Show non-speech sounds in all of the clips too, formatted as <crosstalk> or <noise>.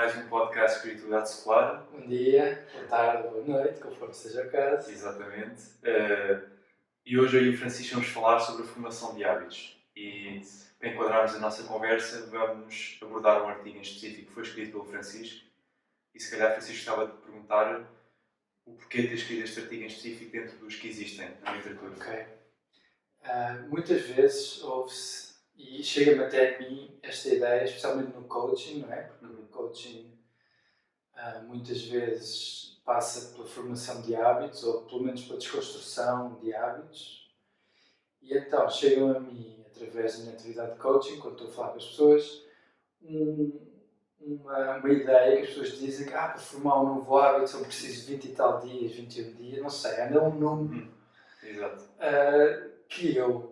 mais um podcast Espiritualidade Secular. Bom dia, boa tarde, boa noite, conforme seja o caso. Exatamente. Uh, e hoje eu e o Francisco vamos falar sobre a formação de hábitos. E para enquadrarmos a nossa conversa, vamos abordar um artigo em específico que foi escrito pelo Francisco. E se calhar, Francisco, estava de perguntar o porquê de ter escrito este artigo em específico dentro dos que existem na literatura. Ok. Uh, muitas vezes ouve-se e chega-me até a mim esta ideia, especialmente no coaching, não é? Porque o coaching uh, muitas vezes passa pela formação de hábitos, ou pelo menos pela desconstrução de hábitos. E então chegam a mim, através da minha atividade de coaching, quando estou a falar com as pessoas, um, uma, uma ideia que as pessoas dizem que ah, para formar um novo hábito são precisos 20 e tal dias, 21 dias, não sei, anda um número. Hum, exato. Uh, que eu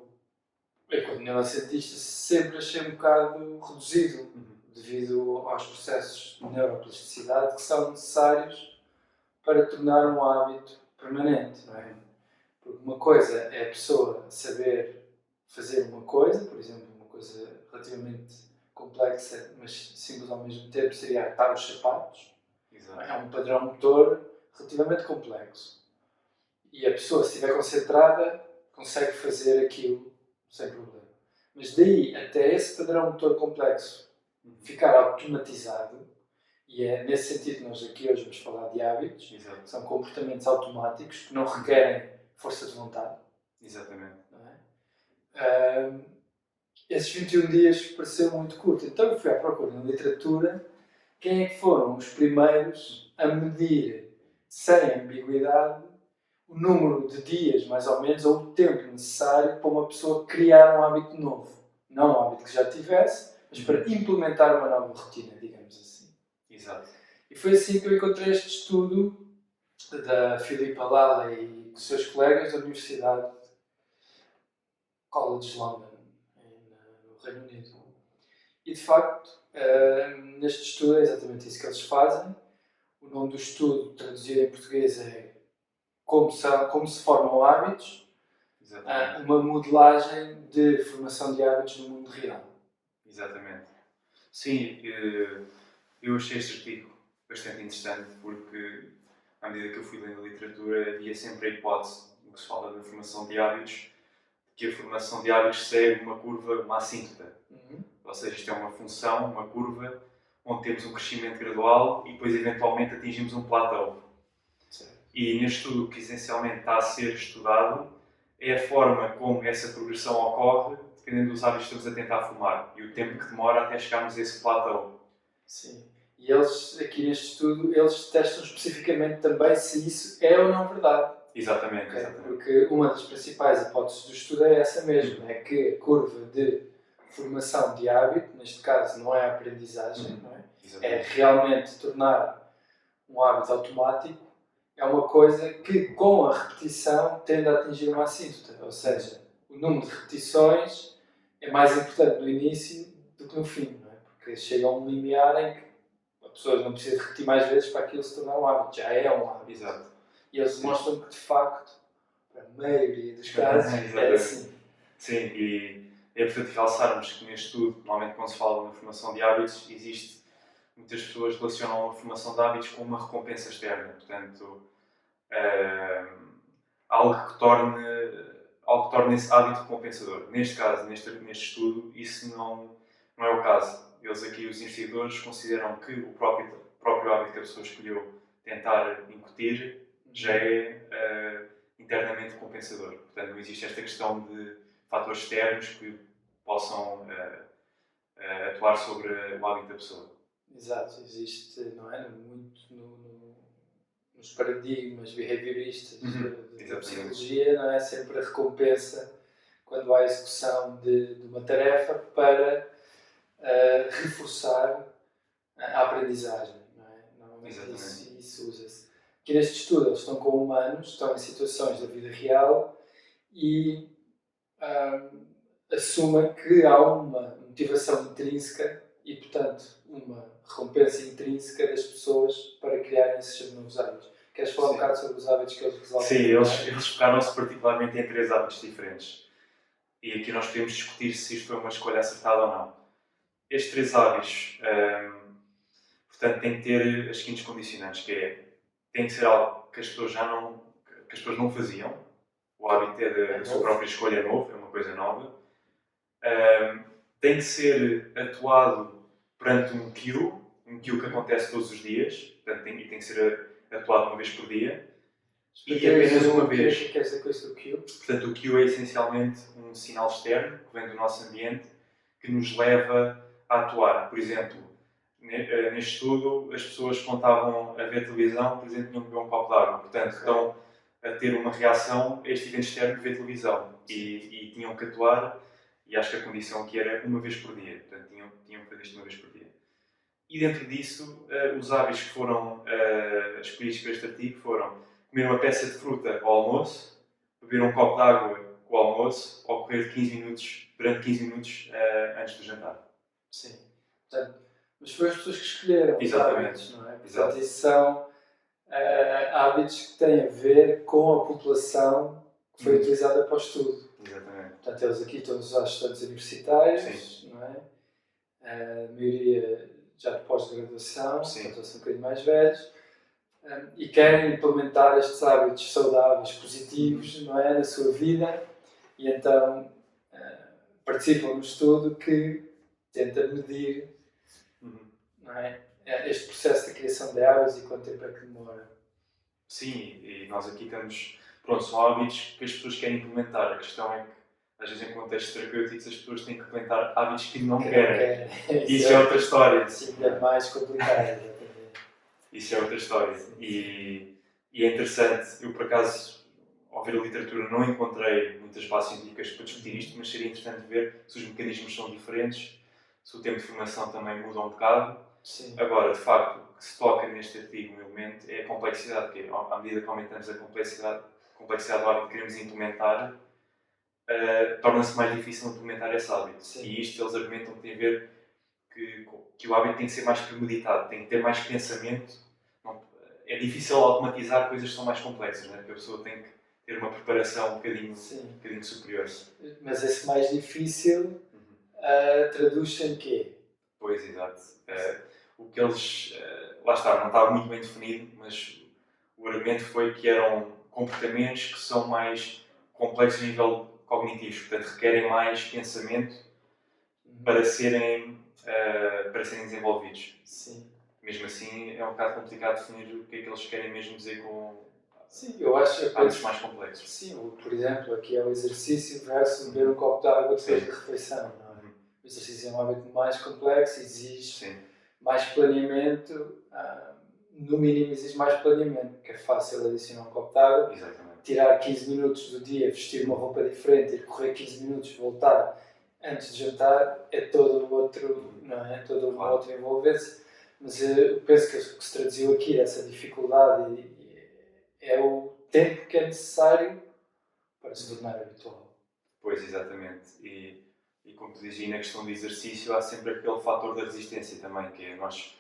enquanto neurocientista, sempre achei um bocado reduzido uhum. devido aos processos de neuroplasticidade que são necessários para tornar um hábito permanente, não é? Porque uma coisa é a pessoa saber fazer uma coisa, por exemplo, uma coisa relativamente complexa, mas simples ao mesmo tempo, seria atar os sapatos. Exato. É um padrão motor relativamente complexo. E a pessoa, se estiver concentrada, consegue fazer aquilo sem problema. Mas daí até esse padrão motor complexo ficar automatizado, e é nesse sentido que nós aqui hoje vamos falar de hábitos, Exato. são comportamentos automáticos que não requerem força de vontade. Exatamente. Uh, esses 21 dias pareceu muito curto, então eu fui à procura na literatura quem é que foram os primeiros a medir sem ambiguidade o número de dias, mais ou menos, ou o tempo necessário para uma pessoa criar um hábito novo. Não um hábito que já tivesse, mas para uhum. implementar uma nova rotina, digamos assim. Exato. E foi assim que eu encontrei este estudo da Filipa Lala e dos seus colegas da Universidade College London, no Reino Unido. E de facto, eh, neste estudo é exatamente isso que eles fazem. O nome do estudo, traduzido em português, é como se, como se formam hábitos, Exatamente. uma modelagem de formação de hábitos no mundo real. Exatamente. Sim, eh, eu achei este artigo bastante interessante porque, à medida que eu fui lendo a literatura, havia sempre a hipótese, no que se fala da formação de hábitos, que a formação de hábitos segue uma curva, uma assíntota. Uhum. Ou seja, isto é uma função, uma curva, onde temos um crescimento gradual e depois, eventualmente, atingimos um platô. E neste estudo que essencialmente está a ser estudado é a forma como essa progressão ocorre dependendo dos hábitos que estamos a tentar formar e o tempo que demora até chegarmos a esse platô. Sim. E eles, aqui neste estudo, eles testam especificamente também se isso é ou não verdade. Exatamente, okay? exatamente. Porque uma das principais hipóteses do estudo é essa mesmo, é que a curva de formação de hábito, neste caso não é a aprendizagem, uhum. não é? é realmente tornar um hábito automático é uma coisa que, com a repetição, tende a atingir uma assíntota. Ou seja, o número de repetições é mais importante no início do que no fim, não é? Porque chega a um limiar em que a pessoa não precisa repetir mais vezes para aquilo se tornar um hábito. Já é um hábito. Exato. E eles mostram que, de facto, para a maioria dos casos, é assim. Sim, e é importante realçarmos que neste estudo, normalmente quando se fala na formação de hábitos, existe muitas pessoas relacionam a formação de hábitos com uma recompensa externa, portanto, uh, algo que torne algo que torne esse hábito compensador. Neste caso, neste, neste estudo, isso não, não é o caso. Eles aqui, os investigadores, consideram que o próprio, próprio hábito que a pessoa escolheu tentar incutir já é uh, internamente compensador. Portanto, não existe esta questão de fatores externos que possam uh, uh, atuar sobre o hábito da pessoa. Exato, existe, não é? Muito no, no, nos paradigmas behavioristas uhum. da psicologia, não é? Sempre a recompensa quando há a execução de, de uma tarefa para reforçar a aprendizagem, não é? Normalmente isso, isso usa-se. Aqui neste estudo eles estão com humanos, estão em situações da vida real e assumem que há uma motivação intrínseca e portanto, uma recompensa intrínseca das pessoas para criarem esses novos hábitos. Queres falar Sim. um bocado sobre os hábitos que eles resolvem? Sim, eles, eles focaram-se particularmente em três hábitos diferentes. E aqui nós podemos discutir se isto foi uma escolha acertada ou não. Estes três hábitos, hum, portanto, têm que ter as seguintes condicionantes, que é, tem que ser algo que as pessoas já não, que as pessoas não faziam, o hábito é da, é sua própria escolha novo, é uma coisa nova. Um, tem que ser atuado perante um queue, um queue que acontece todos os dias, portanto, tem, e tem que ser atuado uma vez por dia. E apenas uma vez. O que é essa coisa do queue? Portanto, o queue é essencialmente um sinal externo que vem do nosso ambiente que nos leva a atuar. Por exemplo, neste estudo, as pessoas que estavam a ver televisão, por exemplo, tinham que beber um copo de água. Portanto, estão a ter uma reação a este evento externo de ver televisão e, e, tinham que atuar e acho que a condição aqui era uma vez por dia, portanto tinham, tinham que fazer isto uma vez por dia. E dentro disso, uh, os hábitos que foram uh, escolhidos para este artigo foram comer uma peça de fruta ao almoço, beber um copo de água ao almoço ou correr 15 minutos, durante 15 minutos uh, antes do jantar. Sim. Portanto, mas foram as pessoas que escolheram Exatamente. os hábitos, não é? Portanto, isso são uh, hábitos que têm a ver com a população que foi uhum. utilizada para o estudo. Exatamente. Portanto, eles aqui estão usar estudantes universitários, Sim. não é? A maioria já de pós-graduação, portanto, são um bocadinho mais velhos, um, e querem implementar estes hábitos saudáveis, positivos, não é? Na sua vida, e então uh, participam no estudo que tenta medir, é? É, este processo de criação de hábitos e quanto tempo é que demora? Sim, e nós aqui estamos, pronto, são hábitos que as pessoas querem implementar. A questão é que, às vezes, em contextos terapêuticos, as pessoas têm que implementar hábitos que não que querem. Não querem. Isso, Isso é, é outra história. Sim, é mais complicado. Isso é outra história. E, e é interessante, eu por acaso, ao ver a literatura, não encontrei muitas bases científicas para discutir isto, mas seria interessante ver se os mecanismos são diferentes, se o tempo de formação também muda um bocado Sim. Agora, de facto, o que se toca neste artigo, elemento, é a complexidade, que é, à medida que aumentamos a complexidade, complexidade do hábito que queremos implementar, uh, torna-se mais difícil implementar esse hábito. Sim. E isto eles argumentam que tem a ver que, que o hábito tem que ser mais premeditado, tem que ter mais pensamento. Não, é difícil automatizar coisas que são mais complexas, né? porque a pessoa tem que ter uma preparação um bocadinho, um bocadinho superior. Mas esse mais difícil uhum. uh, traduz-se em quê? Pois, exato. Uh, o que eles. Uh, lá está, não estava muito bem definido, mas o argumento foi que eram comportamentos que são mais complexos a nível cognitivo, portanto requerem mais pensamento uhum. para serem, uh, para serem desenvolvidos. Sim. Mesmo assim, é um bocado complicado definir o que é que eles querem mesmo dizer com Sim, eu acho que hábitos mais complexos. Sim, por exemplo, aqui é o exercício versus beber um copo de água depois da refeição. Não é? O exercício é um hábito mais complexo, exige Sim mais planeamento, ah, no mínimo exige mais planeamento, porque é fácil adicionar um copo de água, Exatamente. tirar 15 minutos do dia, vestir uma roupa diferente, ir correr 15 minutos, voltar antes de jantar, é todo outro, não é? Todo claro. outro envolvência. Mas eh, eu penso que o que se traduziu aqui, essa dificuldade, é o tempo que é necessário para se tornar habitual. Pois, exatamente. E e como tu dizes, na questão do exercício há sempre aquele fator da resistência também, que é nós,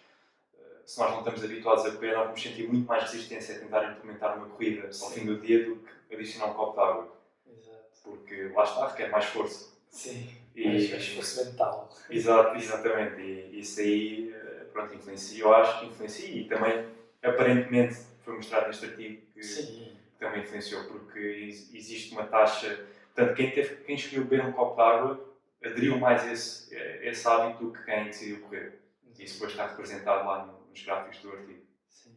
eh, se nós não estamos habituados a correr, nós vamos sentir muito mais resistência a tentar implementar uma corrida Sim. ao fim do dia do que adicionar um copo de água. Exato. Porque lá está, requer mais força. Sim, e, mais, força mental. Exato, exatamente. E isso aí, eh, pronto, influencia, eu acho que influencia e também, aparentemente, foi mostrado neste artigo que Sim. também influenciou, porque existe uma taxa. Portanto, quem, teve, quem escolheu beber um copo de água aderiu mais a esse, esse hábito do que quem decidiu correr. E isso depois está representado lá nos gráficos do artigo. Sim.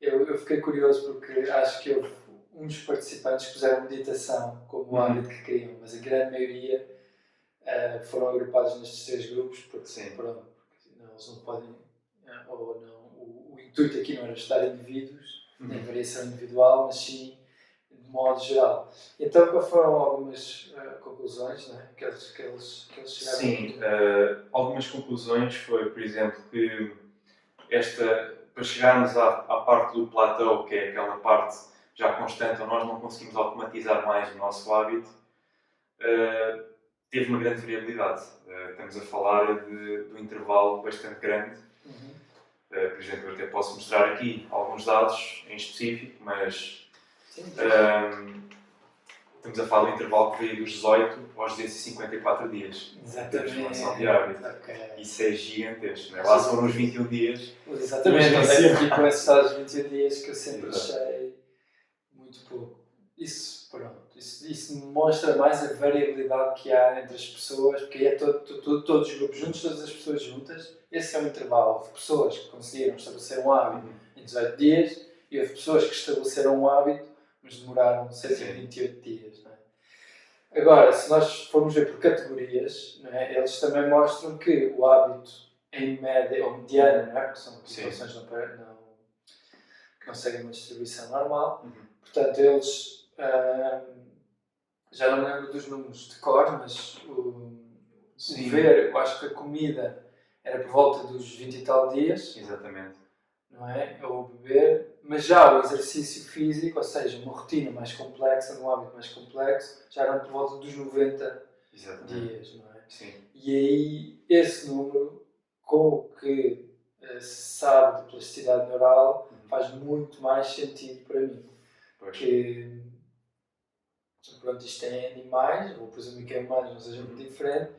Eu, eu fiquei curioso porque acho que houve uns participantes que puseram meditação como uhum. hábito que queriam, mas a grande maioria uh, foram agrupados nestes três grupos porque, Sim. Pronto, porque não, eles não podem, uh, ou não, o, o, intuito aqui não era estudar indivíduos, uhum. nem variação individual, mas sim modo geral. Então, quais foram algumas uh, conclusões né, que, eles, que, eles, que eles chegaram Sim, uh, algumas conclusões foi, por exemplo, que esta, para chegarmos à, à parte do platô, que é aquela parte já constante onde nós não conseguimos automatizar mais o nosso hábito, uh, teve uma grande variabilidade. Estamos a falar de, de um intervalo bastante grande. Uhum. Uh, por exemplo, eu até posso mostrar aqui alguns dados em específico, mas Sim, um, estamos a falar do intervalo que veio dos 18 aos 254 dias Exatamente. de hábito. Okay. Isso é gigantesco, não é? Lá foram os 21 dias. Exatamente, é sempre com esses tais 21 dias que eu sempre Exato. achei muito pouco. Isso, pronto, isso, isso mostra mais a variabilidade que há entre as pessoas, porque é todo, todo, todos os grupos juntos, todas as pessoas juntas. Esse é o intervalo. Houve pessoas que conseguiram estabelecer um hábito uhum. em 18 dias e houve pessoas que estabeleceram um hábito mas demoraram 128 dias. É? Agora, se nós formos ver por categorias, é? eles também mostram que o hábito em média, ou mediana, é? porque são populações não, não, que não seguem uma distribuição normal, uhum. portanto, eles. já não me lembro dos números de cor, mas o, o ver, eu acho que a comida era por volta dos 20 e tal dias. Exatamente. Não é? Ou beber mas já o exercício físico, ou seja, uma rotina mais complexa, um hábito mais complexo, já eram por volta dos 90 Exatamente. dias, não é? Sim. E aí, esse número, com o que uh, se sabe de plasticidade neural, uhum. faz muito mais sentido para mim. Porque, pronto, isto tem animais, vou presumir que é humanos não seja muito uhum. diferente,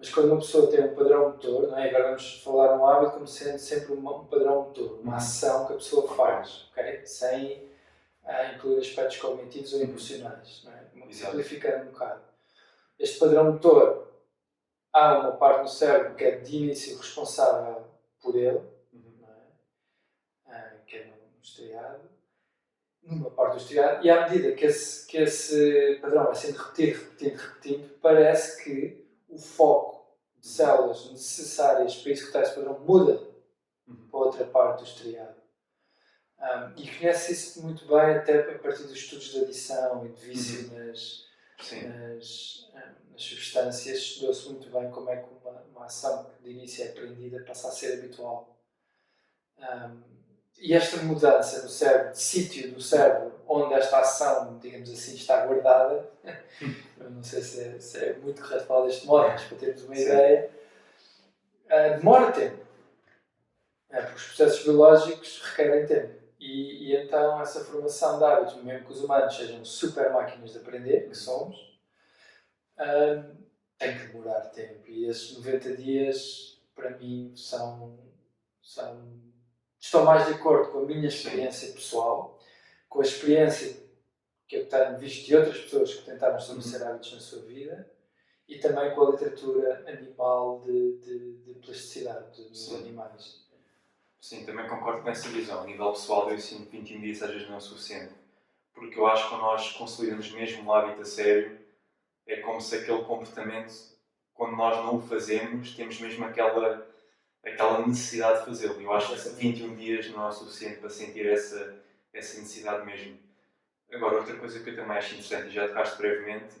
mas quando uma pessoa tem um padrão motor, não é? agora vamos falar um hábito como sendo sempre um padrão motor, uma ação que a pessoa faz, okay? sem uh, incluir aspectos cognitivos ou emocionais, não é? simplificando um bocado. Este padrão motor, há uma parte do cérebro que é de início responsável por ele, não é? Uh, que é no estriado, numa parte do estriado, e à medida que esse, que esse padrão vai sendo repetido, repetido, repetido, parece que o foco de células necessárias para executar esse padrão muda uhum. para outra parte do estriado. Um, e conhece isso muito bem até a partir dos estudos de adição e de vício uhum. nas, nas, nas, substâncias. Estudou-se muito bem como é que uma, uma ação que de início é aprendida passa a ser habitual. Um, e esta mudança no cérebro, de sítio do cérebro onde esta ação, digamos assim, está guardada, <laughs> eu não sei se é, se é muito correto falar deste modo, mas para termos uma Sim. ideia, uh, demora tempo. É, porque os processos biológicos requerem tempo. E, e, então essa formação de hábitos, mesmo que os humanos sejam super máquinas de aprender, que somos, uh, tem que demorar tempo. E esses 90 dias, para mim, são, são estão mais de acordo com a minha experiência pessoal, com a experiência que eu tenho visto de outras pessoas que tentaram estabelecer uhum. hábitos na sua vida e também com a literatura animal de, de, de plasticidade dos Sim. animais. Sim, também concordo com essa visão. A nível pessoal, eu sinto que 21 dias às vezes não é o suficiente. Porque eu acho que quando nós consolidamos mesmo o hábito a sério, é como se aquele comportamento, quando nós não o fazemos, temos mesmo aquela aquela necessidade de fazê-lo. Eu acho que 21 dias não é suficiente para sentir essa, essa necessidade mesmo. Agora, outra coisa que eu também acho interessante, e já tocaste brevemente,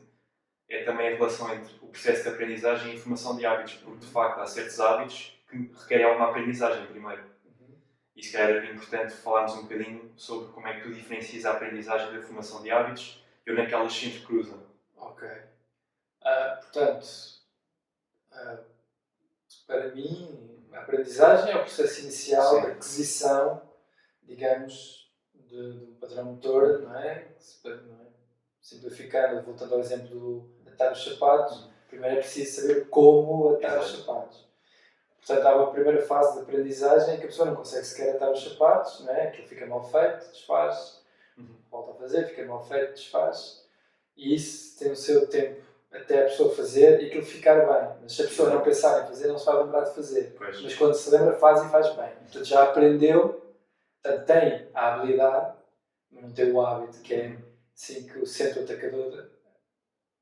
é também a relação entre o processo de aprendizagem e a formação de hábitos, porque de facto há certos hábitos que requerem alguma aprendizagem primeiro. Uhum. E se calhar é importante falarmos um bocadinho sobre como é que tu diferencias a aprendizagem da formação de hábitos e onde é que elas se entrecruzam. Ok. Uh, portanto, uh, para mim, a aprendizagem é o processo inicial Sim. de aquisição, digamos, de, de um padrão motor, não é? não é? Simplificando, voltando ao exemplo do atar os sapatos, primeiro é preciso saber como atar Exato. os sapatos. Portanto, há uma primeira fase de aprendizagem em que a pessoa não consegue sequer atar os sapatos, não é? aquilo fica mal feito, desfaz, uhum. volta a fazer, fica mal feito, desfaz, e isso tem o seu tempo até a pessoa fazer e aquilo ficar bem. Mas se a pessoa não pensar em fazer, não se vai lembrar de fazer. Pois. Mas quando se lembra, faz e faz bem. Portanto, já aprendeu, portanto, tem a habilidade, mas não tem o hábito, que é assim que o centro atacador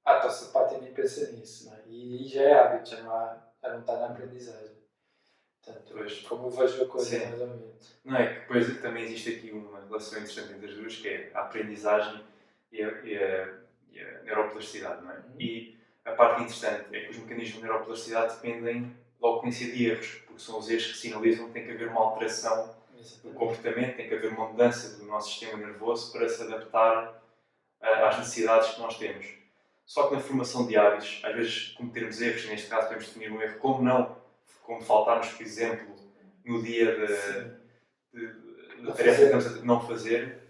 ata o sapato e nem pensa nisso. É? E, e já é hábito, já não, há, já não está na aprendizagem. Portanto, pois. como eu vejo a coisa, Sim. mais ou menos. Não é que depois também existe aqui uma relação interessante entre as duas, que é a aprendizagem e a, e a e a neuroplasticidade, não é? Uhum. E a parte interessante é que os mecanismos de neuroplasticidade dependem da ocorrência de erros, porque são os erros que sinalizam que tem que haver uma alteração do comportamento, tem que haver uma mudança do nosso sistema nervoso para se adaptar uh, às necessidades que nós temos. Só que na formação de hábitos, às vezes cometermos erros, neste caso podemos definir um erro, como não, como faltarmos, por exemplo, no dia da tarefa que estamos a não fazer.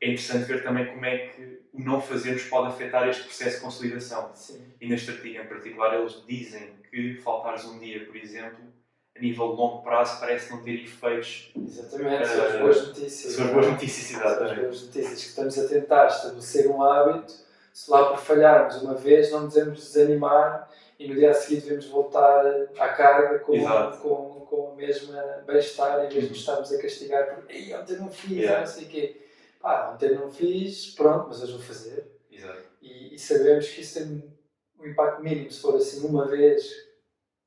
É interessante ver também como é que o não fazermos pode afetar este processo de consolidação. Sim. E neste artigo em particular eles dizem que faltares um dia, por exemplo, a nível de longo prazo parece não ter efeitos. Exatamente, uh, são as boas notícias. São as boas notícias, exatamente. São as boas notícias que estamos a tentar estabelecer um hábito se lá por falharmos uma vez não devemos desanimar e no dia a seguir devemos voltar à carga com, com, com a mesma bem-estar em vez de estarmos a castigar por Ei, ontem não fiz, yeah. não sei o quê. Pá, ontem não fiz, pronto, mas hoje vou fazer. Exato. E, e, sabemos que isso tem um impacto mínimo, se for assim uma vez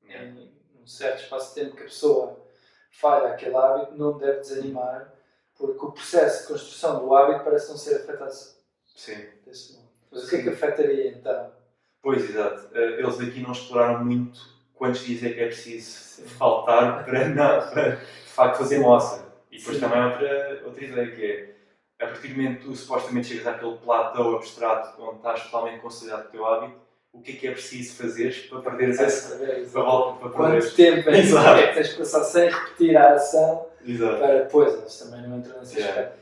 yeah. em um certo espaço de tempo que a pessoa falha aquele hábito, não deve desanimar, porque o processo de construção do hábito parece não ser afetado Sim. desse modo. Mas o que é que afetaria então? Pois, exato. Eh, eles aqui não exploraram muito quantos dias é que é preciso Sim. faltar para, <laughs> não, para de facto fazer moça. E depois Sim. também outra, outra ideia que é, a partir do momento que tu supostamente chegas àquele platô abstrato onde estás totalmente consolidado o teu hábito, o que é que é preciso fazer para perderes essa. Para, para Quanto tempo é, é que tens que passar sem repetir a ação Exato. para depois, eles também não entram nesse yeah. aspecto.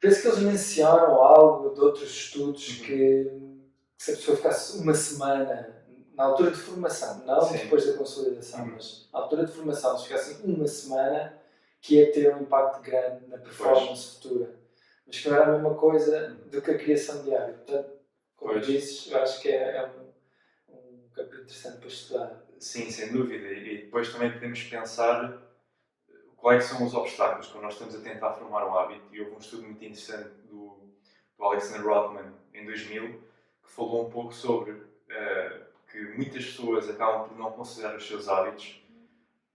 Penso que eles mencionam algo de outros estudos uhum. que, que, se a pessoa ficasse uma semana na altura de formação, não Sim. depois da consolidação, uhum. mas na altura de formação, se ficassem uma semana, que ia ter um impacto grande na performance pois. futura. Mas que não era a mesma coisa do que a criação de hábito. Portanto, como pois. dizes, eu acho que é, é um, um capítulo interessante para estudar. Sim, sem dúvida. E depois também podemos pensar quais são os obstáculos quando nós estamos a tentar formar um hábito. E houve um estudo muito interessante do, do Alexander Rotman, em 2000, que falou um pouco sobre uh, que muitas pessoas acabam por não considerar os seus hábitos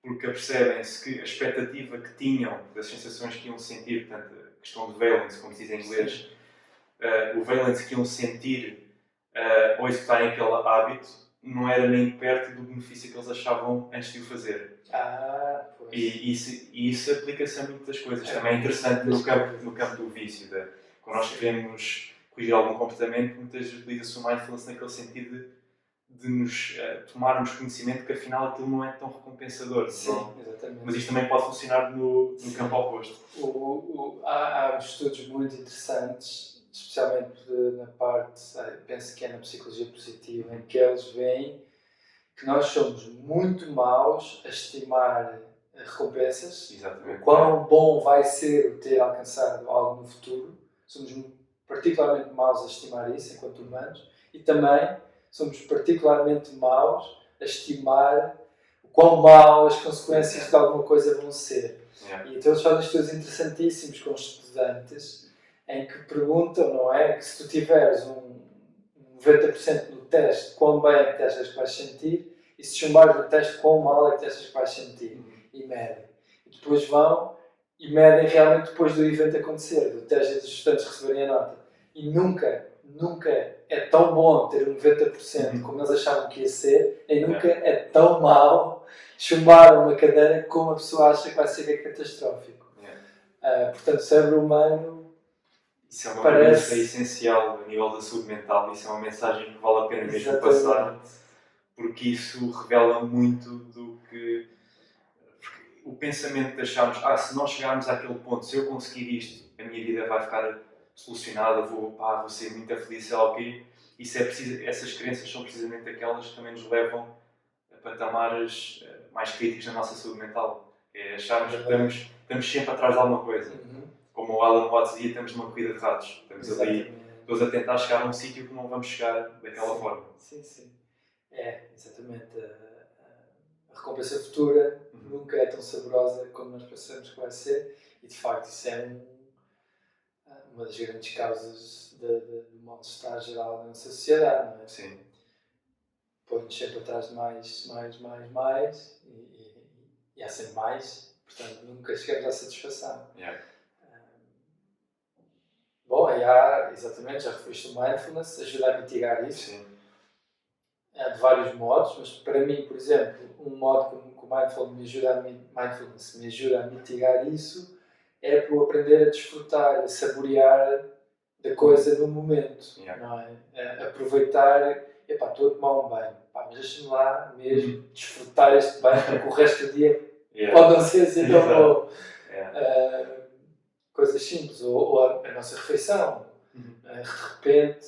porque percebem-se que a expectativa que tinham das sensações que iam sentir, portanto, questão de valence, como se diz em inglês, uh, o valence que iam sentir uh, ao executarem aquele hábito, não era nem perto do benefício que eles achavam antes de o fazer. Ah, pois. E isso, e isso aplica-se a muitas coisas. É, Também é interessante no campo, no campo do vício. De, quando nós queremos corrigir algum comportamento, muitas vezes utiliza-se o mindfulness naquele sentido de, de nos uh, tomarmos conhecimento que afinal aquilo não é tão recompensador. Sim, não? exatamente. Mas isto também pode funcionar no, no campo oposto. O, o, há, há estudos muito interessantes especialmente na parte, penso que é na psicologia positiva, em que eles veem que nós somos muito maus a estimar recompensas, Exatamente. o quão bom vai ser ter alcançado algo no futuro. Somos particularmente maus a estimar isso enquanto humanos e também somos particularmente maus a estimar o quão mal as consequências de alguma coisa vão ser. Yeah. E então eles fazem estudos interessantíssimos com estudantes em que perguntam, não é? Que se tu tiveres um 90% no teste, quão bem é que achas que vais sentir, e se chumbares no teste, quão mal é que achas que vais sentir, uhum. e medem. E depois vão e medem realmente depois do evento acontecer, do teste dos estudantes receberem a nota. E nunca, nunca é tão bom ter um 90% uhum. como eles achavam que ia ser, e nunca é, é tão mal chumbar uma cadeira como a pessoa acha que vai ser catastrófico. Uh, portanto, o cérebro humano isso é uma Parece... essencial a nível da saúde mental, isso é uma mensagem que vale a pena mesmo Exatamente. passar, porque isso revela muito do que o pensamento de acharmos, ah, se nós chegarmos àquele ponto, se eu conseguir isto, a minha vida vai ficar solucionada, vou, pá, vou ser muito feliz, sei lá o quê. Isso é preciso, essas crenças são precisamente aquelas que também nos levam a patamares eh, mais críticos na nossa saúde mental. É acharmos que estamos, estamos sempre atrás de alguma coisa. Uhum como o Alan Watts dizia, estamos numa corrida de ratos. Estamos Exatamente. ali todos a tentar chegar a um sítio que não vamos chegar daquela sim, forma. Sim, sim. É, exatamente. A, a recompensa futura uhum. nunca é tão saborosa como nós pensamos que vai ser e, de facto, isso é um, uma das grandes causas do mal-estar geral na sociedade, não é? Sim. Põe-nos sempre atrás de mais, mais, mais, mais e, e, e há sempre mais, portanto nunca chegamos à satisfação. Yeah. Bom, aí há, exatamente, já referiste o mindfulness, ajuda a mitigar isso. Sim. É de vários modos, mas para mim, por exemplo, um modo que o mindfulness me ajuda a, mindfulness me ajuda a mitigar isso é por aprender a desfrutar, a saborear da coisa no momento, Yeah. não é? Aproveitar, epá, estou a tomar um banho, pá, mas deixa-me lá mesmo desfrutar este banho, porque o resto do dia Yeah. pode não ser assim tão bom. Ah, coisas simples, ou, ou a, a nossa refeição, Uhum. ah, de repente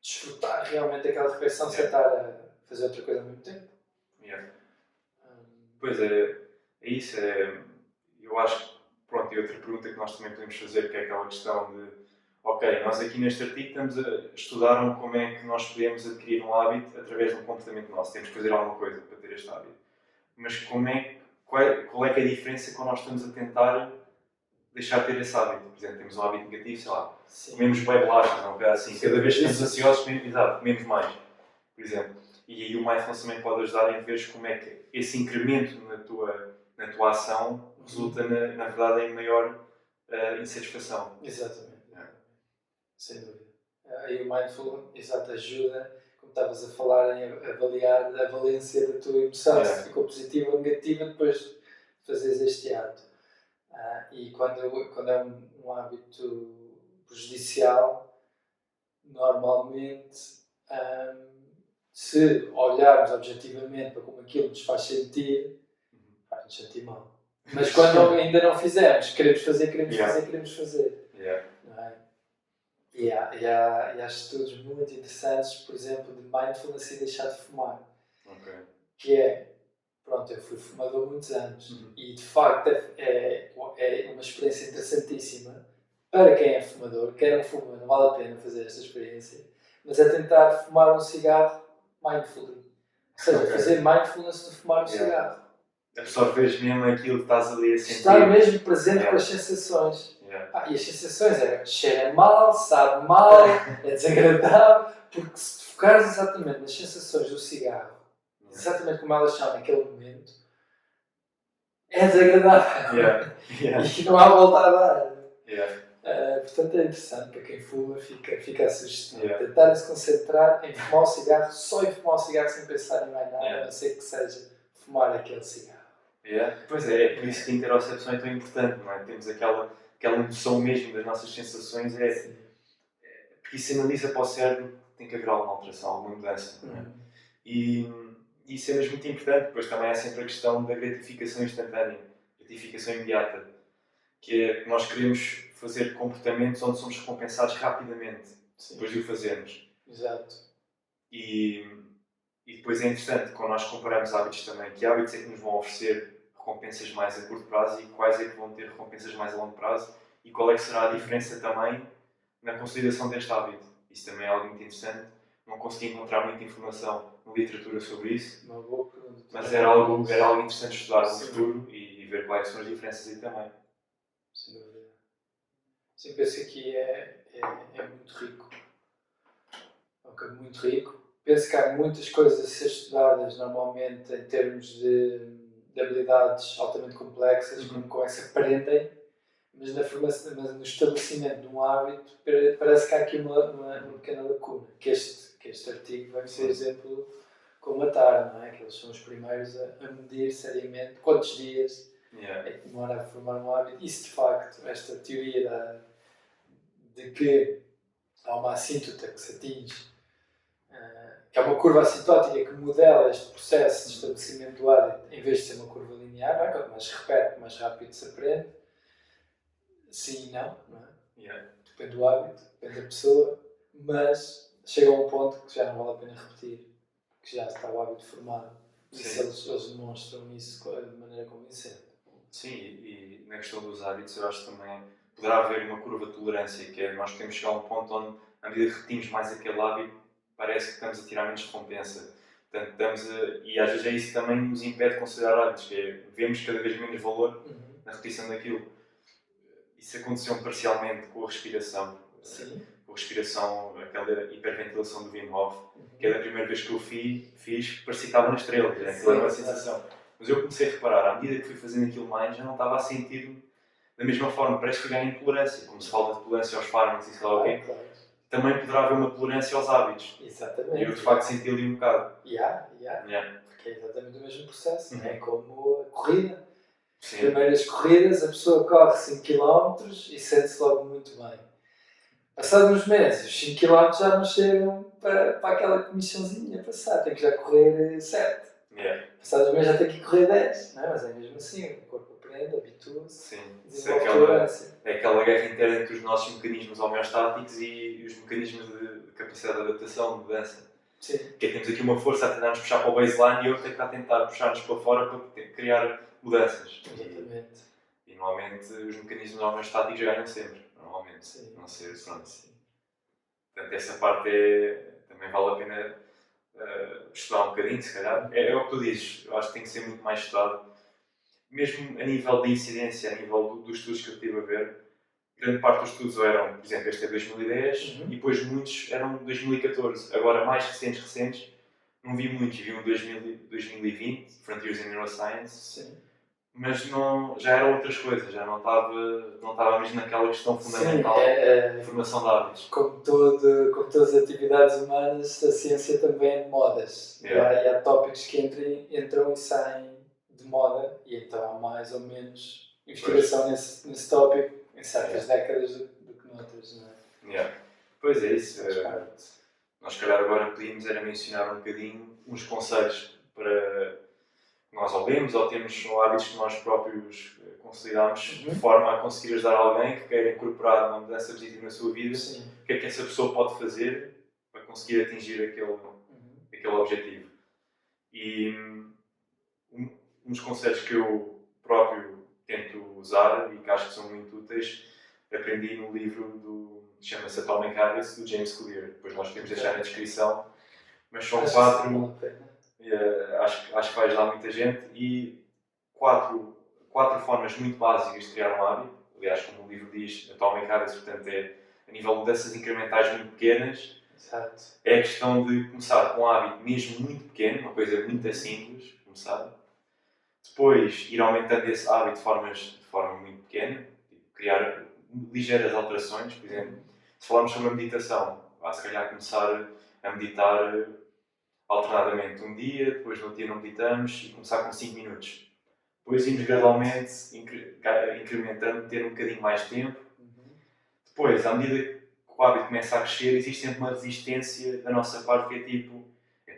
desfrutar realmente aquela refeição sem Yeah. estar a fazer outra coisa ao mesmo tempo. Yeah. Ah, Pois é, é isso. É, eu acho que, pronto, e outra pergunta que nós também podemos fazer, que é aquela questão de, ok, nós aqui neste artigo estamos a estudar como é que nós podemos adquirir um hábito através de um comportamento nosso. Temos que fazer alguma coisa para ter este hábito. Mas como é, qual, é, qual é que é a diferença quando nós estamos a tentar deixar de ter esse hábito? Por exemplo, temos um hábito negativo, sei lá, sim. comemos bem bolachas, não é assim. Sim. Cada vez que estamos ansiosos, comemos, exato, comemos mais, por exemplo. E aí o mindfulness também pode ajudar em ver como é que esse incremento na tua, na tua ação resulta, na, na verdade, em maior eh, insatisfação. Exatamente. Yeah. Sem dúvida. Aí o mindful, exato, ajuda, como estavas a falar, em avaliar a valência da tua emoção, Yeah. se ficou positiva ou negativa depois de fazeres este ato. Ah, e quando, quando é um, um hábito prejudicial, normalmente, se olharmos objetivamente para como aquilo nos faz sentir, faz-nos sentir mal. Mas quando ainda não fizemos, queremos fazer, queremos Yeah. fazer, queremos fazer. Yeah. É? E, há, e, há, e há estudos muito interessantes, por exemplo, de mindfulness e deixar de fumar. Ok. Que é, pronto, eu fui fumador muitos anos Uhum. e de facto é, é, é uma experiência interessantíssima para quem é fumador. Quem não fuma, não vale a pena fazer esta experiência, mas é tentar fumar um cigarro mindfully. Ou seja, Ok. fazer mindfulness de fumar um Yeah. cigarro. Absorves mesmo aquilo que estás ali a sentir. Estar mesmo presente Yeah. com as sensações. Yeah. Ah, e as sensações é cheira mal, sabe mal, <laughs> é desagradável, porque se te focares exatamente nas sensações do cigarro, exatamente como elas são naquele momento, é desagradável. Yeah. <laughs> Yeah. E não há volta a dar. Yeah. Ah, portanto, é interessante para quem fuma, fica, fica a sugestão. Yeah. Tentar se concentrar em fumar o cigarro, só em fumar o cigarro sem pensar em mais nada, Yeah. a não ser que seja fumar aquele cigarro. Yeah. Pois é, é por isso que a interocepção é tão importante, não é? Temos aquela, aquela emoção mesmo das nossas sensações, é, Sim. porque isso sinaliza para o cérebro tem que haver alguma alteração, alguma mudança. Não é? Uhum. E isso é mesmo muito importante. Depois também há sempre a questão da gratificação instantânea, gratificação imediata, que é que nós queremos fazer comportamentos onde somos recompensados rapidamente, Sim. depois de o fazermos. Exato. E, e depois é interessante, quando nós comparamos hábitos também, que hábitos é que nos vão oferecer recompensas mais a curto prazo e quais é que vão ter recompensas mais a longo prazo e qual é que será a diferença também na consolidação deste hábito. Isso também é algo muito interessante. Não consegui encontrar muita informação na literatura sobre isso, mas era algo, era algo interessante estudar no Sim. futuro e, e ver quais são as diferenças aí também. Sem dúvida. Sim, penso que aqui é, é, é muito rico. É campo muito rico. Penso que há muitas coisas a ser estudadas normalmente em termos de, de habilidades altamente complexas, Uhum. como, se aprendem, mas, na formação, mas no estabelecimento de um hábito pare- parece que há aqui uma, uma, uma pequena lacuna. Que este, que este artigo vem, por Sim. exemplo, comatar, não é? Que eles são os primeiros a, a medir seriamente quantos dias Yeah. é que demora a formar um hábito. Isso, de facto, esta teoria da, de que há uma assíntota que se atinge, que é uma curva assintótica que modela este processo de estabelecimento do hábito, em vez de ser uma curva linear, não é? quanto mais repete, mais rápido se aprende. Sim e não, não é? Yeah. depende do hábito, depende da pessoa, mas chega a um ponto que já não vale a pena repetir, que já está o hábito formado. E se eles, eles demonstram isso de maneira convincente. Sim, e, e na questão dos hábitos, eu acho que também poderá haver uma curva de tolerância, que é nós podemos chegar a um ponto onde, à medida que repetimos mais aquele hábito, parece que estamos a tirar menos recompensa. Portanto, estamos a, e às vezes é isso que também nos impede de considerar hábitos, que é vemos cada vez menos valor Uhum. na repetição daquilo. Isso aconteceu parcialmente com a respiração. Sim. Com a respiração, aquela hiperventilação do Wim Hof, que é da primeira vez que eu fiz, fiz parecia que estava na estrela, aquilo era uma sensação. Mas eu comecei a reparar, à medida que fui fazendo aquilo mais, já não estava a sentir da mesma forma, parece que fui ganhando tolerância, como se fala de tolerância aos fármacos e sei lá o quê, Claro, também poderá haver uma tolerância aos hábitos. Exatamente. E eu de facto senti ali um bocado. Yeah, yeah, Yeah. porque é exatamente o mesmo processo. Uhum. É como a corrida. Sim. primeiras corridas, a pessoa corre 5 km e sente-se logo muito bem. Passado uns meses, os 5 km já não chegam para, para aquela comissãozinha passar, tem que já correr 7. Yeah. Passados uns meses já tem que correr 10, não é? Mas é mesmo assim, o corpo aprende, habitua-se, Sim. Isso é aquela, é aquela guerra interna entre os nossos mecanismos homeostáticos e os mecanismos de, de capacidade de adaptação, de mudança. Sim, Que é temos aqui uma força a tentar nos puxar para o baseline e outra que está a tentar puxar-nos para fora para criar mudanças. E, exatamente. e normalmente os mecanismos homeostáticos ganham sempre. Normalmente. Sim. Não sei, pronto. Sim. Portanto, essa parte é, também vale a pena eh, estudar um bocadinho, se calhar. É, é o que tu dizes, eu acho que tem que ser muito mais estudado. Mesmo a nível de incidência, a nível do- dos estudos que eu estive a ver, grande parte dos estudos eram, por exemplo, este é 2010 Uhum. e depois muitos eram 2014. Agora, mais recentes, recentes, não vi muitos. Vi um 2000, 2020, Frontiers in Neuroscience, Sim. mas não, já eram outras coisas, já não estava, não estava mesmo naquela questão Sim, fundamental é, de é, formação de hábitos. como, todo, como todas as atividades humanas, a ciência também é de modas. E Yeah. há- E, há, tópicos que entram, entram e saem de moda, e então há mais ou menos investigação nesse, nesse tópico em certas décadas do, do que noutras, não é? Yeah. Pois é isso. Eh. Nós, se calhar, agora podíamos era mencionar um bocadinho uns conselhos para que nós ou lemos ou temos ou hábitos que nós próprios eh, consolidamos de Uhum. forma a conseguir ajudar alguém que queira incorporar uma mudança positiva na sua vida. Sim. O que é que essa pessoa pode fazer para conseguir atingir aquele, Uhum. aquele objetivo? E dos conselhos que eu próprio tento usar e que acho que são muito úteis, aprendi no livro do chama-se Atomic Habits, do James Clear. Depois nós podemos deixar na descrição. Mas são Acho quatro, eh, acho, acho que vai ajudar muita gente e quatro, quatro formas muito básicas de criar um hábito. Aliás, como o livro diz, Atomic Habits, portanto, é a nível de mudanças incrementais muito pequenas. Exato. É a questão de começar com um hábito mesmo muito pequeno, uma coisa muito simples, começar. Depois, ir aumentando esse hábito de, formas, de forma muito pequena, tipo, criar ligeiras alterações. Por exemplo, se falarmos sobre a meditação, vá se calhar começar a meditar alternadamente um dia, depois no dia não meditamos e começar com 5 minutos. Depois irmos gradualmente incre- incrementando, ter um bocadinho mais tempo. Depois, à medida que o hábito começa a crescer, existe sempre uma resistência da nossa parte que é tipo,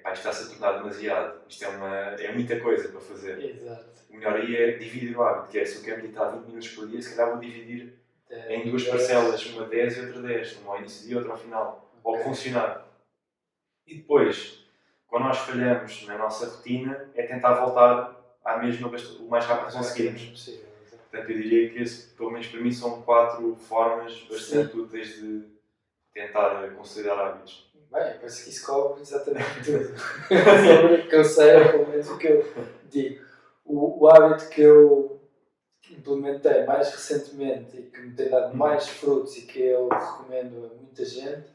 epá, isto está-se a tornar demasiado, isto é, uma, é muita coisa para fazer. Exato. O melhor aí é dividir o hábito, que é se eu quero meditar 20 minutos por dia, se calhar vou dividir É, em duas parcelas, uma 10 e outra 10, uma ao início e outra ao final, ou Ok. funcionar. E depois, quando nós falhamos na nossa rotina, é tentar voltar à mesma o mais rápido que conseguirmos. Exato. Portanto, eu diria que esse, pelo menos para mim, são quatro formas bastante úteis de tentar consolidar hábitos. Bem, parece que isso cobre exatamente tudo. Sobre o que eu sei, ou pelo menos o que eu digo. O, o hábito que eu implementei mais recentemente e que me tem dado mais frutos e que eu recomendo a muita gente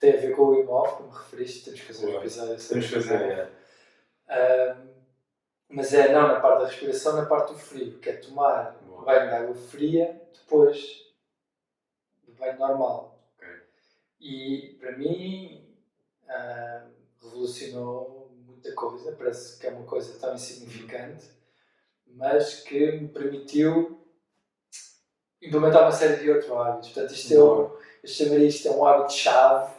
tem a ver com o Hof, como referiste, temos que fazer um episódio sobre Temos que fazer, é. Ahm, mas é não na parte da respiração, na parte do frio, que é tomar Boa. banho de água fria depois do banho normal. E para mim ah, revolucionou muita coisa, parece que é uma coisa tão insignificante, mas que me permitiu implementar uma série de outros hábitos. Portanto, isto é um, eu chamaria isto é um hábito-chave,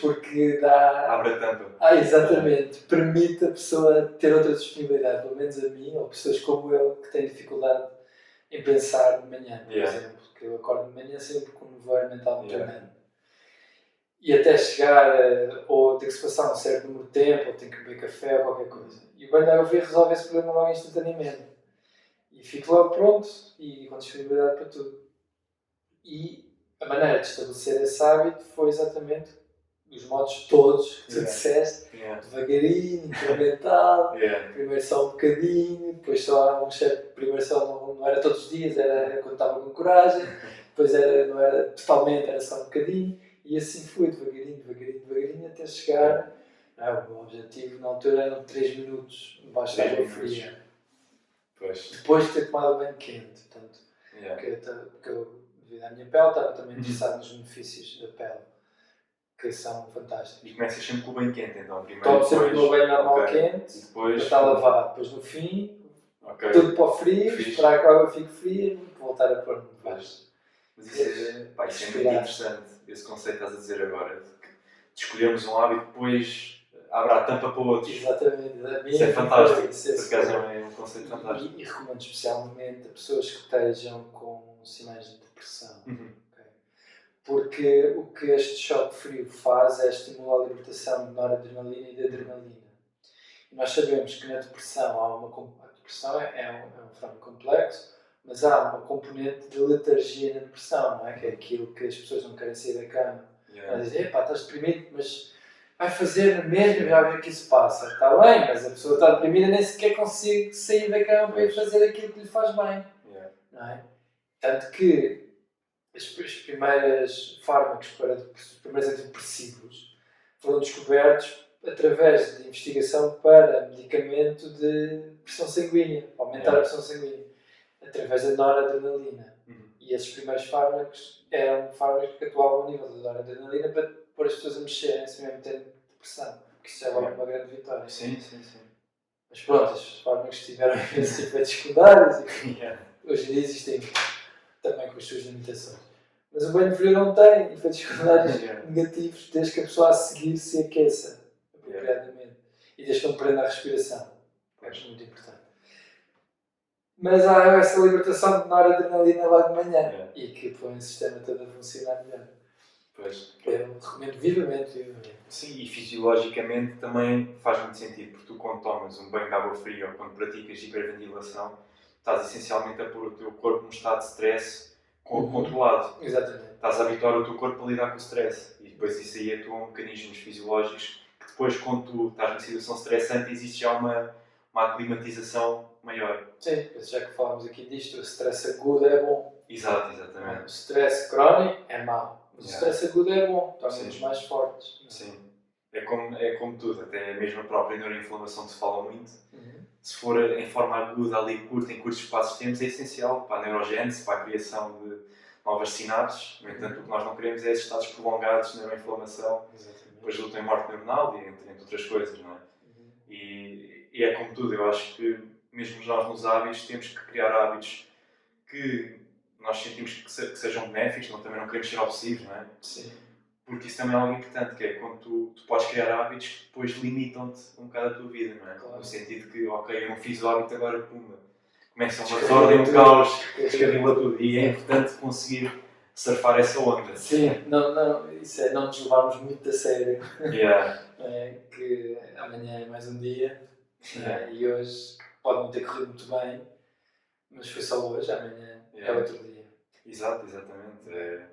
porque dá, abre tampa. ah, exatamente. Permite a pessoa ter outra disponibilidade, pelo menos a mim, ou pessoas como eu, que têm dificuldade em pensar de manhã, por Yeah. exemplo. Que eu acordo de manhã sempre com um nevoeiro mental Yeah. grande. E até chegar, a, ou tem que se passar um certo número de tempo, ou tem que beber café, ou qualquer coisa. E o banho de resolve esse problema logo instantaneamente. E fico logo pronto e com disponibilidade para tudo. E a maneira de estabelecer esse hábito foi exatamente os modos todos que tu Yeah. disseste, Yeah. devagarinho, incremental, <laughs> Yeah. primeiro só um bocadinho, depois só um certo, primeiro só não, não era todos os dias, era quando estava com coragem, <laughs> depois era, não era totalmente, era só um bocadinho, e assim fui, devagarinho, devagarinho, devagarinho, até chegar. Não, o meu objetivo na altura eram 3 minutos debaixo de Três água fria, Pois. depois de ter tomado banho quente, portanto, Yeah. porque, eu porque eu, devido à minha pele, estava também Uhum. interessado nos benefícios da pele, que são fantásticos. E começas sempre com o banho quente, então. Primeiro, Tomo sempre o meu depois. banho normal ok. quente, depois. para estar lavado, depois no fim, Ok. tudo para o frio, Fixe. esperar que a água fique fria e voltar a pôr-me debaixo. Mas isso é, pá, isso é muito interessante. Esse conceito que estás a dizer agora. De escolhermos um hábito, depois abre a tampa para outros. Exatamente. Isso é fantástico. Isso é Por acaso é um conceito fantástico. E, e, recomendo especialmente a pessoas que estejam com sinais de depressão. Uhum. Okay? Porque o que este choque frio faz é estimular a libertação de noradrenalina e de adrenalina. E nós sabemos que na depressão há uma. A depressão é, é um, é um fenómeno complexo, mas há uma componente de letargia na depressão, não é? Que é aquilo que as pessoas não querem sair da cama. Yeah. Elas dizem, epá, estás deprimido, mas vai fazer mesmo e vai ver que isso passa. Está bem, mas a pessoa está deprimida nem sequer consegue sair da cama para ir fazer aquilo que lhe faz bem. Yeah. Não é? Tanto que as, as primeiras fármacos para os primeiros antidepressivos foram descobertos através de investigação para medicamento de pressão sanguínea, aumentar yeah. a pressão sanguínea, através da noradrenalina. Uhum. E esses primeiros fármacos eram fármacos que atuavam ao nível da noradrenalina para pôr as pessoas a mexerem-se mesmo tendo depressão, porque isso é logo uma grande vitória. Sim, sim, sim. Mas pronto, os fármacos tiveram <laughs> esses efeitos secundários e yeah. hoje em dia existem também com as suas limitações. Mas o banho frio não tem efeitos secundários <laughs> yeah. negativos desde que a pessoa a seguir se aqueça apropriadamente yeah. e desde que não prenda a respiração. Acho muito importante. Mas há essa libertação de noradrenalina logo de manhã yeah. e que põe o sistema todo a funcionar melhor. Pois. Eu recomendo vivamente, vivamente. Sim, e fisiologicamente também faz muito sentido, porque tu quando tomas um banho de água fria ou quando praticas hiperventilação, estás essencialmente a pôr o teu corpo num estado de stress uhum. controlado. Exatamente. Estás a habituar o teu corpo a lidar com o stress. E depois isso aí atuam mecanismos fisiológicos que depois, quando tu estás numa situação estressante, existe já uma, uma aclimatização maior. Sim, já que falamos aqui disto, o stress agudo é bom. Exato, exatamente. O stress crónico é mau. Mas o stress agudo é bom, torna-nos mais fortes. Sim. É como, é como tudo, até mesmo a própria neuroinflamação que se fala muito. Uhum. Se for em forma aguda, ali curta, em curtos espaços de tempo, é essencial para a neurogênese, para a criação de novas sinapses. No entanto, o que nós não queremos é esses estados prolongados de neuroinflamação, depois luta em morte neuronal e entre, entre outras coisas, não é? Uhum. E, e é como tudo, eu acho que mesmo nós nos hábitos temos que criar hábitos que nós sentimos que, se, que sejam benéficos, não, também não queremos ser obsessivos, não é? Sim. Porque isso também é algo importante, que é quando tu, tu podes criar hábitos que depois limitam-te um bocado a tua vida, não é? Claro. No sentido que, ok, eu não fiz o hábito, agora pumba. Começa uma desordem, um caos, descarrila tudo. E é importante conseguir surfar essa onda. Sim, não, não, isso é não nos levarmos muito a sério. Yeah. <laughs> é, que amanhã é mais um dia Yeah. é, e hoje pode não ter corrido muito bem, mas foi só hoje, amanhã Yeah. é outro dia. Exato, exatamente. É,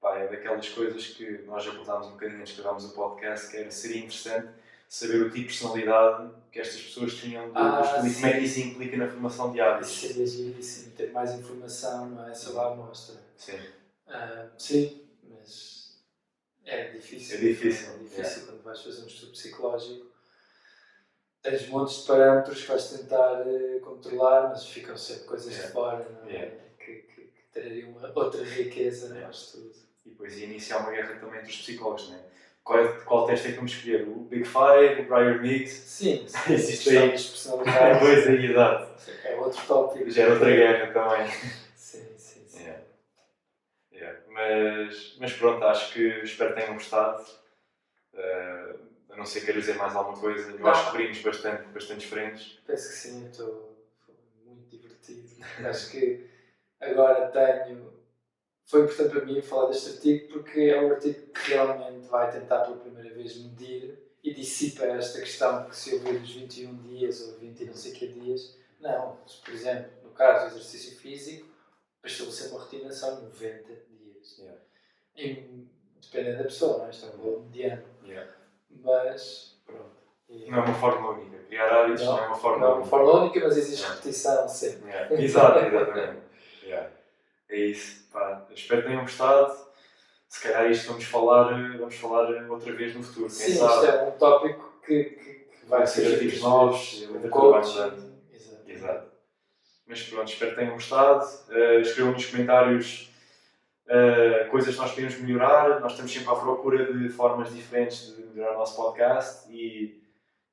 pá, é daquelas coisas que nós abordámos um bocadinho antes de gravarmos o podcast, que era, seria interessante saber o tipo de personalidade que estas pessoas tinham do, Ah, do estudo e como é que sim. isso implica na formação de hábitos. Isso seria giríssimo, ter mais informação não é, sobre a amostra. Sim. Ah, sim, mas é difícil. É difícil, É difícil quando vais fazer um estudo psicológico. Tens montes de parâmetros que vais tentar eh, controlar, mas ficam sempre coisas Yeah. de fora não é? Yeah. que, que, que trariam uma outra riqueza no Yeah. estudo. E depois ia iniciar uma guerra também entre os psicólogos, né? Qual, é, qual teste é que vamos escolher? O Big Five, o Briar Mix? Sim, <laughs> Existe questão aí. das personalidades Pois <laughs> aí, exato. é outro tópico. Já era outra guerra também. Sim, sim, sim. Yeah. Mas, mas pronto, acho que espero que tenham gostado. A não ser queira dizer mais alguma coisa, eu Não. acho que cobrimos bastante, bastantes frentes. Penso que sim, eu estou muito divertido. <laughs> Acho que agora tenho. Foi importante para mim falar deste artigo porque é um artigo que realmente vai tentar pela primeira vez medir e dissipa esta questão que se ouvir os 21 dias ou 20 e não sei que dias. Não, por exemplo, no caso do exercício físico, para estabelecer uma rotina são 90 dias. Yeah. E, dependendo da pessoa, não é? Isto é um valor mediano. Yeah. Mas, pronto. E- Não é uma fórmula única. Criar hábitos não, é uma não fórmula é uma única. fórmula única, mas existe repetição sempre. Yeah. Exato, exatamente. Yeah. É isso. Pá, espero que tenham gostado. Se calhar isto vamos falar, vamos falar outra vez no futuro. Sim, isto é um tópico que, que, que vai ser artigos novos, a literatura vai coaching. mudando. Exato. Exato. Mas pronto, espero que tenham gostado. Uh, escrevam nos comentários uh, coisas que nós podemos melhorar. Nós estamos sempre à procura de formas diferentes de melhorar o nosso podcast. E,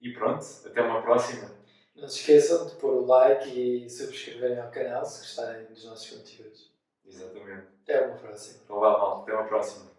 e pronto, até uma próxima. Não se esqueçam de pôr o like e subscreverem ao canal se gostarem dos nossos conteúdos. Exatamente. Até uma próxima. Então vá, mal. Até uma próxima.